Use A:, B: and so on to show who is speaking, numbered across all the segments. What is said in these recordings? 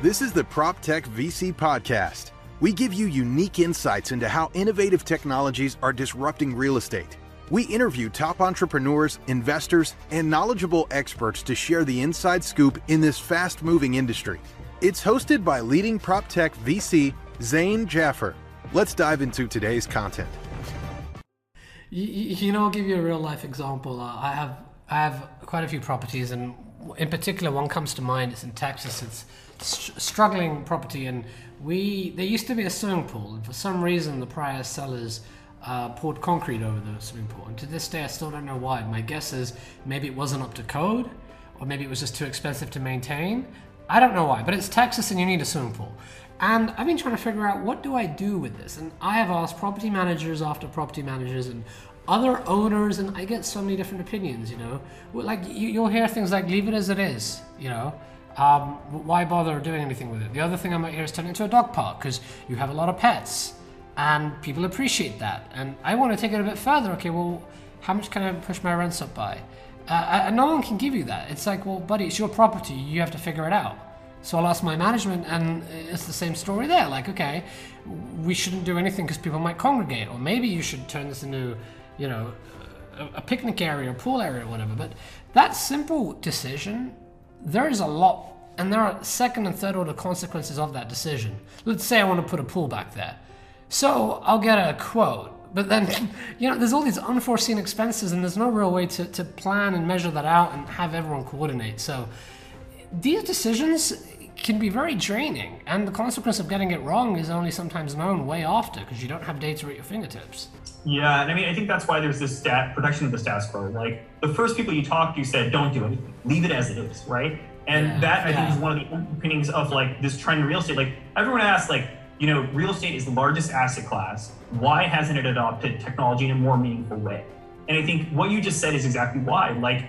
A: This is the PropTech VC Podcast. We give you unique insights into how innovative technologies are disrupting real estate. We interview top entrepreneurs, investors, and knowledgeable experts to share the inside scoop in this fast moving industry. It's hosted by leading PropTech VC Zain Jaffer. Let's dive into today's content.
B: You, you know, I'll give you a real life example. Uh, I have I have quite a few properties, and in particular, one comes to mind. It's in Texas. It's struggling property, and we there used to be a swimming pool, and for some reason, the prior sellers uh, poured concrete over the swimming pool. And to this day, I still don't know why. My guess is maybe it wasn't up to code, or maybe it was just too expensive to maintain. I don't know why, but it's Texas, and you need a swimming pool. And I've been trying to figure out what do I do with this, and I have asked property managers after property managers and other owners, and I get so many different opinions. You know, like you, will hear things like "leave it as it is," you know, um, why bother doing anything with it? The other thing I might hear is turn it into a dog park because you have a lot of pets and people appreciate that. And I want to take it a bit further. Okay, well, how much can I push my rents up by? Uh, and no one can give you that. It's like, well, buddy, it's your property. You have to figure it out. So I'll ask my management, and it's the same story there. Like, okay, we shouldn't do anything because people might congregate, or maybe you should turn this into, you know, a, a picnic area, or pool area, or whatever. But that simple decision there is a lot, and there are second and third order consequences of that decision. Let's say I want to put a pool back there. So I'll get a quote, but then, you know, there's all these unforeseen expenses, and there's no real way to, to plan and measure that out and have everyone coordinate. So these decisions can be very draining, and the consequence of getting it wrong is only sometimes known way after because you don't have data at your fingertips.
C: Yeah, and I mean, I think that's why there's this stat protection of the status quo. Like the first people you talked to said, "Don't do anything, leave it as it is," right? And yeah, that I yeah. think is one of the underpinnings of like this trend in real estate. Like everyone asks, like you know, real estate is the largest asset class. Why hasn't it adopted technology in a more meaningful way? And I think what you just said is exactly why. Like,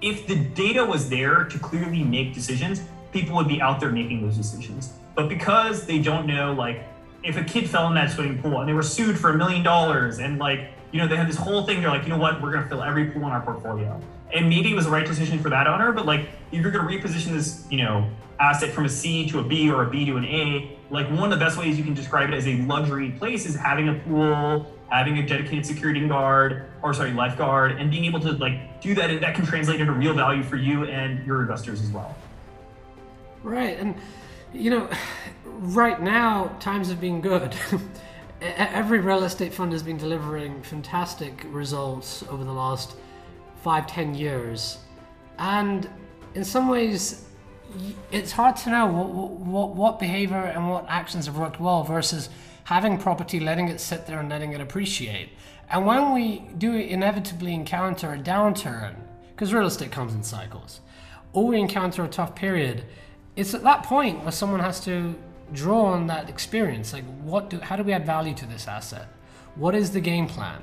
C: if the data was there to clearly make decisions, people would be out there making those decisions. But because they don't know, like, if a kid fell in that swimming pool and they were sued for a million dollars and like you know they had this whole thing they're like you know what we're going to fill every pool in our portfolio and maybe it was the right decision for that owner but like if you're going to reposition this you know asset from a c to a b or a b to an a like one of the best ways you can describe it as a luxury place is having a pool having a dedicated security guard or sorry lifeguard and being able to like do that that can translate into real value for you and your investors as well
B: right and you know right now times have been good. Every real estate fund has been delivering fantastic results over the last five, ten years, and in some ways, it's hard to know what, what, what behavior and what actions have worked well versus having property, letting it sit there and letting it appreciate. And when we do inevitably encounter a downturn, because real estate comes in cycles, or we encounter a tough period, it's at that point where someone has to draw on that experience. Like, what do, how do we add value to this asset? What is the game plan?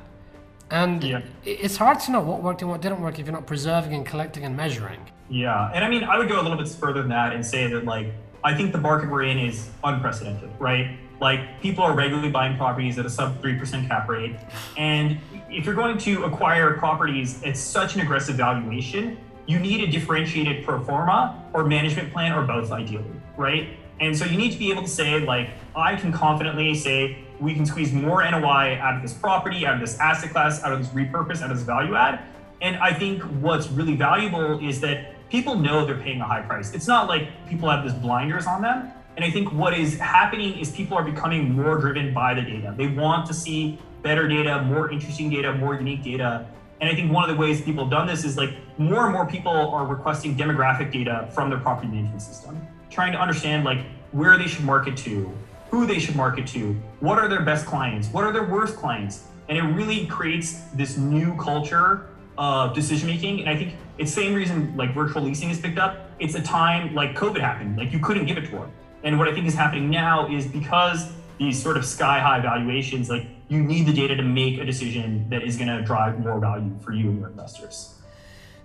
B: And yeah. it's hard to know what worked and what didn't work if you're not preserving and collecting and measuring.
C: Yeah, and I mean, I would go a little bit further than that and say that, like, I think the market we're in is unprecedented, right? Like, people are regularly buying properties at a sub 3% cap rate. And if you're going to acquire properties at such an aggressive valuation, you need a differentiated pro forma or management plan or both, ideally, right? And so you need to be able to say, like, I can confidently say we can squeeze more NOI out of this property, out of this asset class, out of this repurpose, out of this value add. And I think what's really valuable is that people know they're paying a high price. It's not like people have this blinders on them. And I think what is happening is people are becoming more driven by the data. They want to see better data, more interesting data, more unique data. And I think one of the ways people have done this is like more and more people are requesting demographic data from their property management system trying to understand like where they should market to, who they should market to, what are their best clients, what are their worst clients, and it really creates this new culture of decision making. And I think it's the same reason like virtual leasing is picked up. It's a time like COVID happened, like you couldn't give it to them. And what I think is happening now is because these sort of sky high valuations, like you need the data to make a decision that is going to drive more value for you and your investors.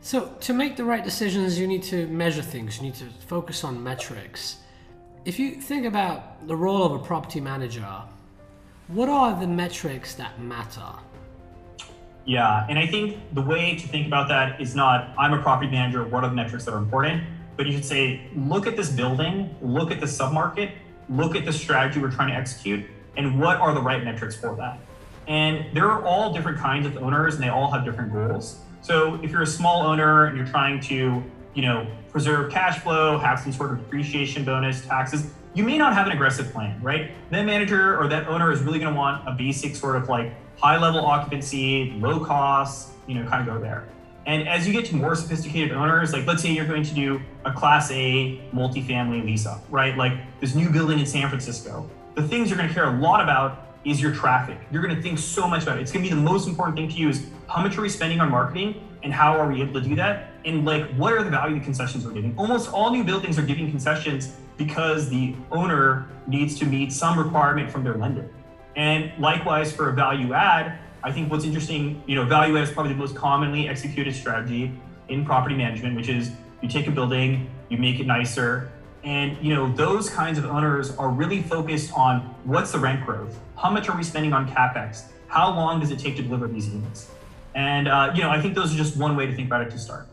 B: So, to make the right decisions, you need to measure things, you need to focus on metrics. If you think about the role of a property manager, what are the metrics that matter?
C: Yeah, and I think the way to think about that is not I'm a property manager, what are the metrics that are important? but you should say, look at this building, look at the submarket, look at the strategy we're trying to execute, and what are the right metrics for that. And there are all different kinds of owners, and they all have different goals. So if you're a small owner and you're trying to, you know, preserve cash flow, have some sort of depreciation bonus, taxes, you may not have an aggressive plan, right? That manager or that owner is really going to want a basic sort of like high level occupancy, low costs, you know, kind of go there. And as you get to more sophisticated owners, like let's say you're going to do a class A multifamily lease up, right? Like this new building in San Francisco. The things you're going to care a lot about is your traffic. You're going to think so much about it. It's going to be the most important thing to you is how much are we spending on marketing and how are we able to do that? And like, what are the value the concessions we're giving? Almost all new buildings are giving concessions because the owner needs to meet some requirement from their lender. And likewise for a value add, I think what's interesting, you know, value add is probably the most commonly executed strategy in property management, which is you take a building, you make it nicer, and you know those kinds of owners are really focused on what's the rent growth, how much are we spending on capex, how long does it take to deliver these units, and uh, you know I think those are just one way to think about it to start.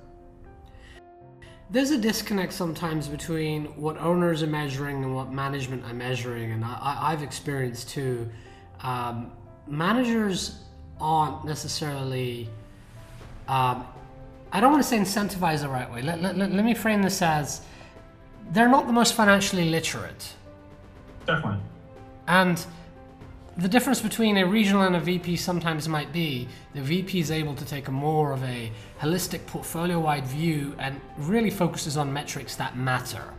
B: There's a disconnect sometimes between what owners are measuring and what management are measuring, and I, have experienced too. Um, managers aren't necessarily um, I don't want to say incentivize the right way. Let, let, let, me frame this as they're not the most financially literate.
C: Definitely.
B: And the difference between a regional and a VP sometimes might be the VP is able to take a more of a holistic portfolio wide view and really focuses on metrics that matter.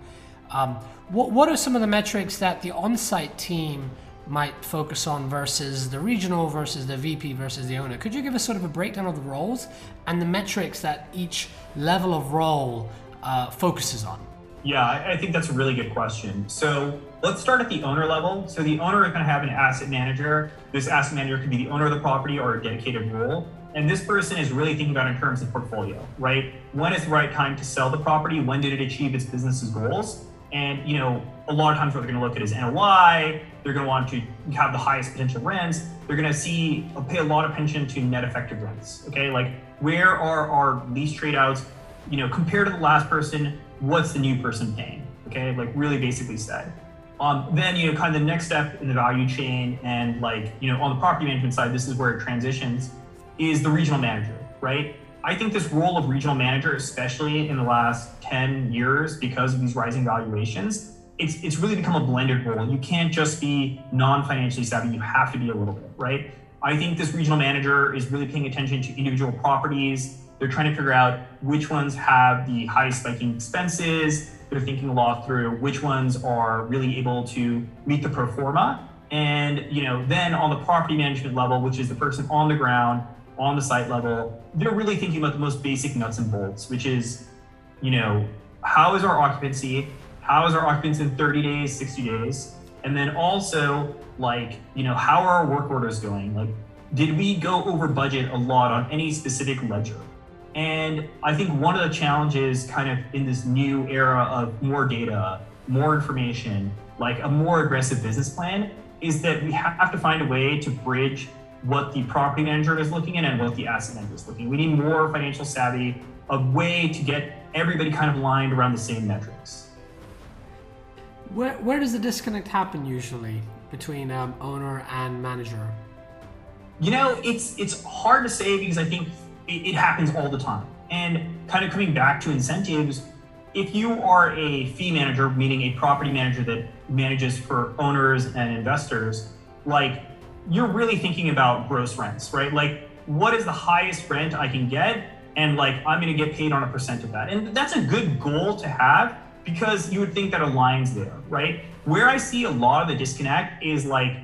B: Um, what, what are some of the metrics that the on site team might focus on versus the regional versus the VP versus the owner? Could you give us sort of a breakdown of the roles and the metrics that each level of role uh, focuses on?
C: Yeah, I think that's a really good question. So let's start at the owner level. So the owner is going to have an asset manager. This asset manager could be the owner of the property or a dedicated role. And this person is really thinking about in terms of portfolio, right? When is the right time to sell the property? When did it achieve its business's goals? And you know, a lot of times what they're going to look at is NOI. They're going to want to have the highest potential rents. They're going to see uh, pay a lot of attention to net effective rents. Okay, like where are our lease trade outs? You know, compared to the last person, what's the new person paying? Okay, like really basically said. Um, then you know, kind of the next step in the value chain, and like you know, on the property management side, this is where it transitions, is the regional manager, right? I think this role of regional manager, especially in the last 10 years, because of these rising valuations, it's it's really become a blended role. You can't just be non-financially savvy, you have to be a little bit, right? I think this regional manager is really paying attention to individual properties, they're trying to figure out which ones have the highest spiking expenses. They're thinking a lot through which ones are really able to meet the pro forma. And you know, then on the property management level, which is the person on the ground, on the site level, they're really thinking about the most basic nuts and bolts, which is, you know, how is our occupancy? How is our occupancy in 30 days, 60 days? And then also, like, you know, how are our work orders going? Like, did we go over budget a lot on any specific ledger? And I think one of the challenges, kind of in this new era of more data, more information, like a more aggressive business plan, is that we have to find a way to bridge what the property manager is looking at and what the asset manager is looking. We need more financial savvy, a way to get everybody kind of aligned around the same metrics.
B: Where, where does the disconnect happen usually between um, owner and manager?
C: You know, it's it's hard to say because I think it, it happens all the time. And kind of coming back to incentives, if you are a fee manager, meaning a property manager that manages for owners and investors, like you're really thinking about gross rents, right? Like what is the highest rent I can get? And like I'm gonna get paid on a percent of that. And that's a good goal to have because you would think that aligns there, right? Where I see a lot of the disconnect is like,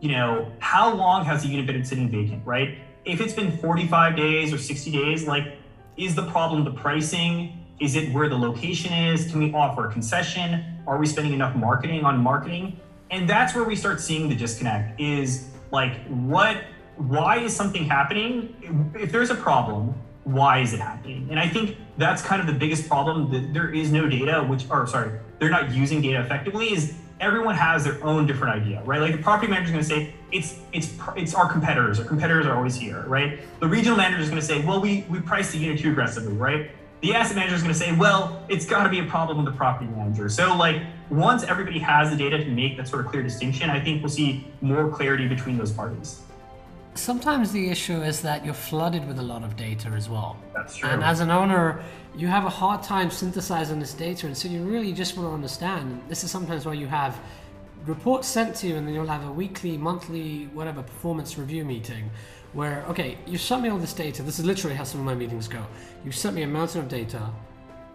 C: you know, how long has the unit been sitting vacant, right? If it's been 45 days or 60 days, like, is the problem the pricing? Is it where the location is? Can we offer a concession? Are we spending enough marketing on marketing? And that's where we start seeing the disconnect is like, what, why is something happening? If there's a problem, why is it happening? And I think that's kind of the biggest problem that there is no data, which, or sorry, they're not using data effectively, is everyone has their own different idea, right? Like the property manager is going to say it's it's it's our competitors. Our competitors are always here, right? The regional manager is going to say, well, we we price the unit too aggressively, right? the asset manager is going to say, well, it's got to be a problem with the property manager. So, like, once everybody has the data to make that sort of clear distinction, I think we'll see more clarity between those parties.
B: Sometimes the issue is that you're flooded with a lot of data as well.
C: That's true.
B: And as an owner, you have a hard time synthesizing this data, and so you really just want to understand. This is sometimes why you have reports sent to you, and then you'll have a weekly, monthly, whatever performance review meeting where, okay, you sent me all this data. This is literally how some of my meetings go. You sent me a mountain of data.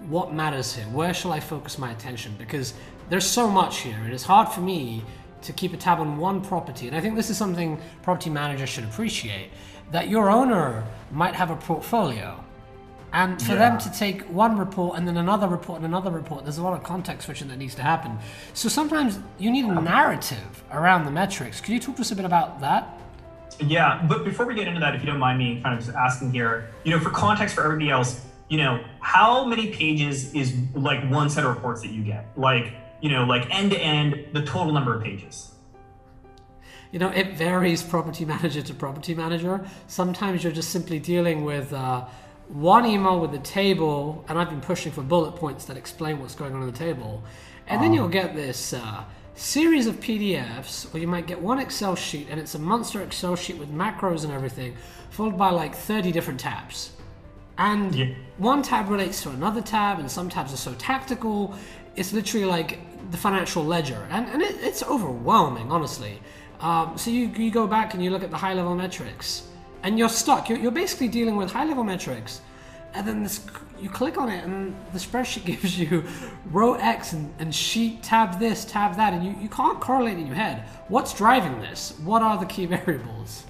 B: What matters here? Where shall I focus my attention? Because there's so much here, and it's hard for me to keep a tab on one property. And I think this is something property managers should appreciate that your owner might have a portfolio. And for yeah. them to take one report and then another report and another report, there's a lot of context switching that needs to happen. So sometimes you need a narrative around the metrics. Could you talk to us a bit about that?
C: Yeah, but before we get into that, if you don't mind me kind of just asking here, you know, for context for everybody else, you know, how many pages is like one set of reports that you get? Like, you know, like end to end, the total number of pages.
B: You know, it varies property manager to property manager. Sometimes you're just simply dealing with uh, one email with a table, and I've been pushing for bullet points that explain what's going on in the table. And um. then you'll get this. Uh, series of PDFs, or you might get one Excel sheet, and it's a monster Excel sheet with macros and everything, followed by like 30 different tabs. And yeah. one tab relates to another tab, and some tabs are so tactical. It's literally like the financial ledger, and, and it, it's overwhelming, honestly. Um, so you, you go back and you look at the high level metrics, and you're stuck. You're, you're basically dealing with high level metrics and then this you click on it and the spreadsheet gives you row X and, and sheet tab this, tab that, and you, you can't correlate in your head. What's driving this? What are the key variables?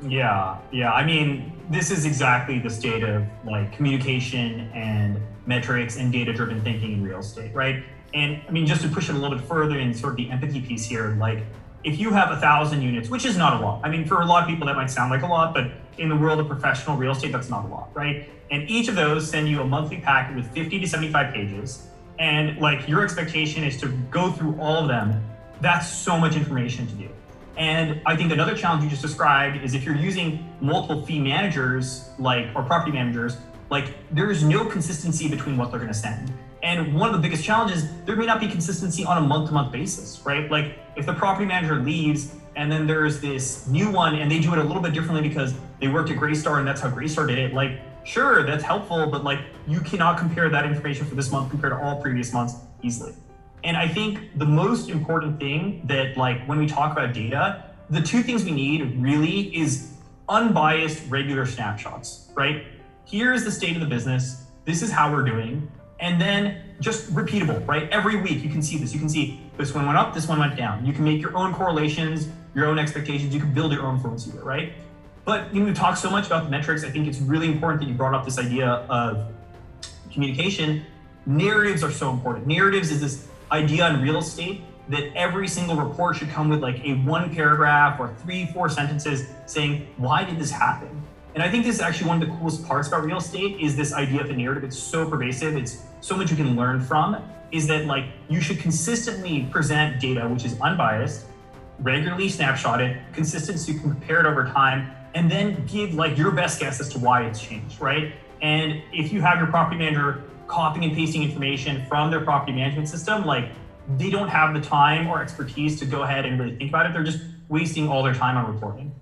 C: Yeah, yeah. I mean, this is exactly the state of like communication and metrics and data driven thinking in real estate, right? And I mean, just to push it a little bit further in sort of the empathy piece here, like if you have a thousand units, which is not a lot. I mean, for a lot of people that might sound like a lot, but in the world of professional real estate, that's not a lot, right? And each of those send you a monthly packet with 50 to 75 pages. And like your expectation is to go through all of them. That's so much information to do. And I think another challenge you just described is if you're using multiple fee managers, like or property managers, like there's no consistency between what they're going to send. And one of the biggest challenges, there may not be consistency on a month-to-month basis, right? Like if the property manager leaves and then there's this new one and they do it a little bit differently because they worked at Greystar and that's how Greystar did it, like sure, that's helpful, but like you cannot compare that information for this month compared to all previous months easily. And I think the most important thing that like when we talk about data, the two things we need really is unbiased regular snapshots, right? Here's the state of the business. This is how we're doing. And then just repeatable, right? Every week you can see this. You can see this one went up, this one went down. You can make your own correlations, your own expectations. You can build your own fluency, right? But you know, we talk so much about the metrics. I think it's really important that you brought up this idea of communication. Narratives are so important. Narratives is this idea in real estate that every single report should come with like a one paragraph or three, four sentences saying, why did this happen? And I think this is actually one of the coolest parts about real estate is this idea of the narrative. It's so pervasive. It's so much you can learn from is that like you should consistently present data which is unbiased, regularly snapshot it, consistent so you can compare it over time, and then give like your best guess as to why it's changed, right? And if you have your property manager copying and pasting information from their property management system, like they don't have the time or expertise to go ahead and really think about it. They're just wasting all their time on reporting.